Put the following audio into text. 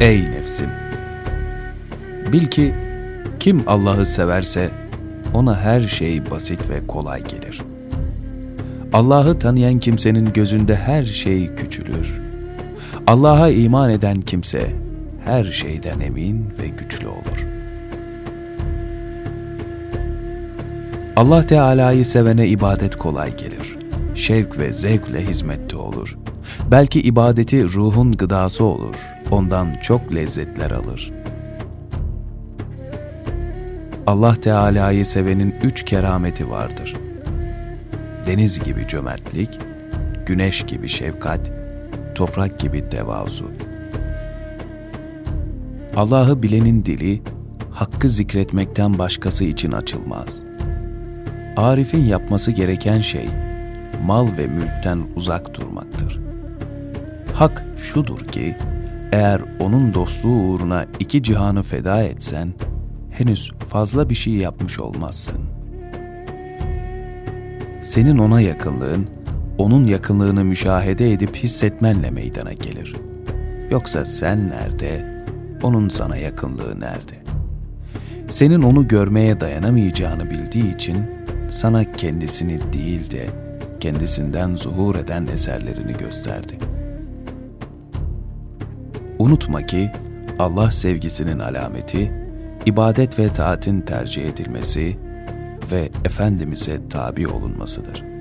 Ey nefsim! Bil ki kim Allah'ı severse ona her şey basit ve kolay gelir. Allah'ı tanıyan kimsenin gözünde her şey küçülür. Allah'a iman eden kimse her şeyden emin ve güçlü olur. Allah Teala'yı sevene ibadet kolay gelir. Şevk ve zevkle hizmette olur. Belki ibadeti ruhun gıdası olur. Ondan çok lezzetler alır. Allah Teala'yı sevenin üç kerameti vardır. Deniz gibi cömertlik, güneş gibi şefkat, toprak gibi tevazu. Allah'ı bilenin dili, hakkı zikretmekten başkası için açılmaz. Arif'in yapması gereken şey, mal ve mülkten uzak durmaktır. Hak şudur ki, eğer onun dostluğu uğruna iki cihanı feda etsen, henüz fazla bir şey yapmış olmazsın. Senin ona yakınlığın, onun yakınlığını müşahede edip hissetmenle meydana gelir. Yoksa sen nerede, onun sana yakınlığı nerede? Senin onu görmeye dayanamayacağını bildiği için sana kendisini değil de kendisinden zuhur eden eserlerini gösterdi. Unutma ki Allah sevgisinin alameti ibadet ve taatin tercih edilmesi ve Efendimiz'e tabi olunmasıdır.''